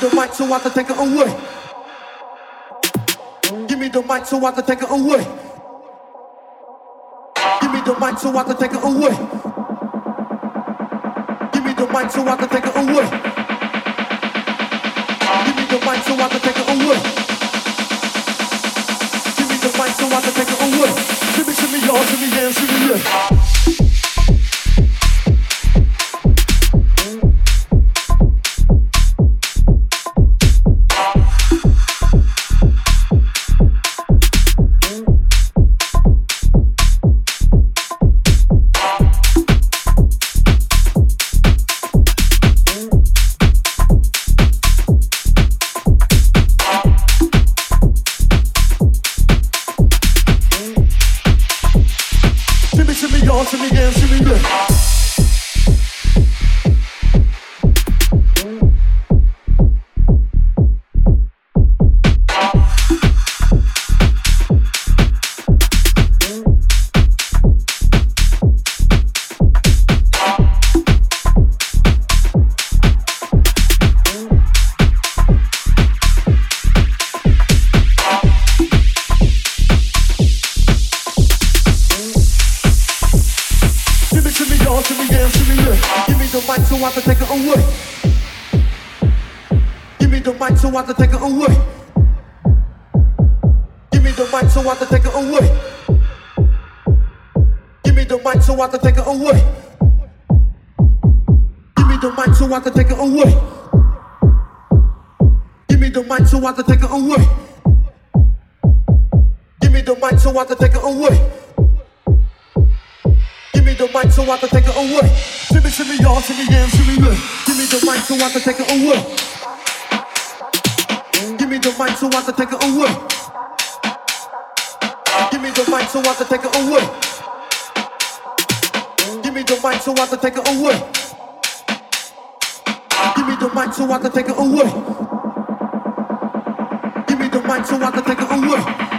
The mic so I can take it away. Give me the mic so I can take it away. Give me the mic so I can take it away. Give me the mic so I can take it away. Give me the mic so I can take it away. Give me the mic so I can take it away. Shimmy, shimmy, y'all, shimmy, yeah, shimmy, yeah. the I can take it away. Give me the mic so I can take it away. Give me the mic so I can take it away. Give me the mic so I can take it away. Give me the mic so I can take it away. Give me the mic so I can take it away.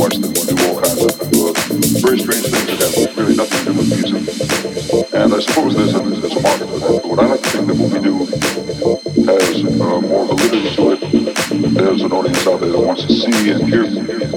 watched them do all kinds of uh, very strange things that have really nothing to do with music. And I suppose there's a, there's a for that. But I like to think the movie we do has uh, more validity to it. There's an audience out there that wants to see and hear.